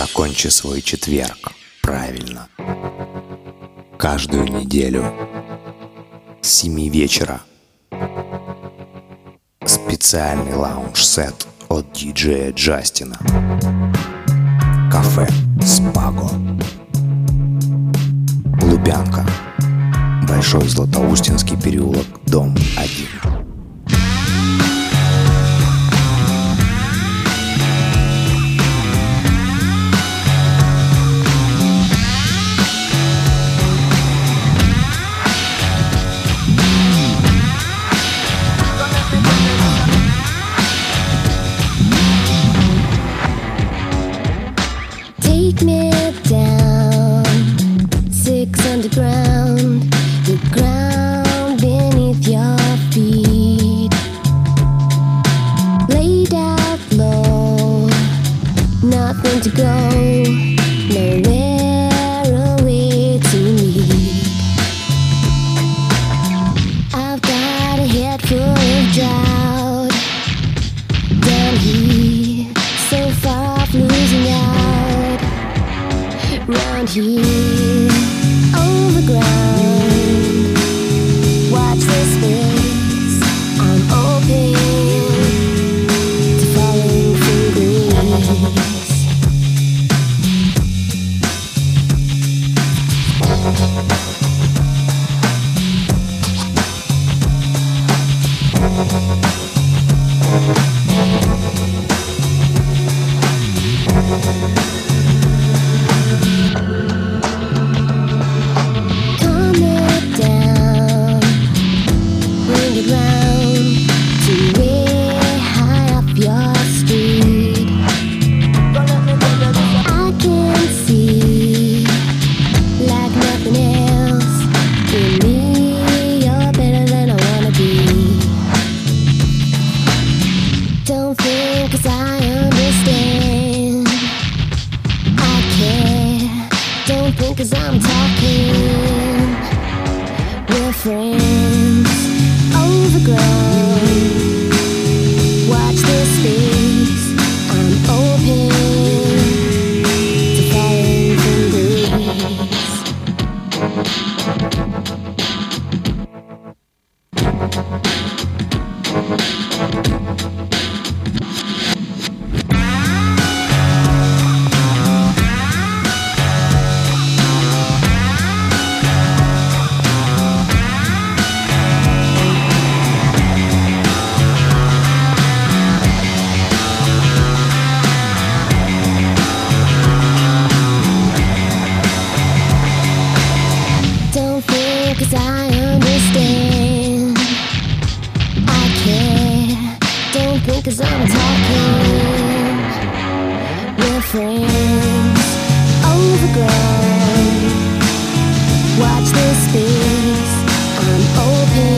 Закончи свой четверг правильно. Каждую неделю с 7 вечера специальный лаунж-сет от диджея Джастина. Кафе Спаго. Лубянка. Большой Златоустинский переулок, дом 1. round here, overground. cause I'm talking. With friends. Overgrown. Watch this space. I'm open.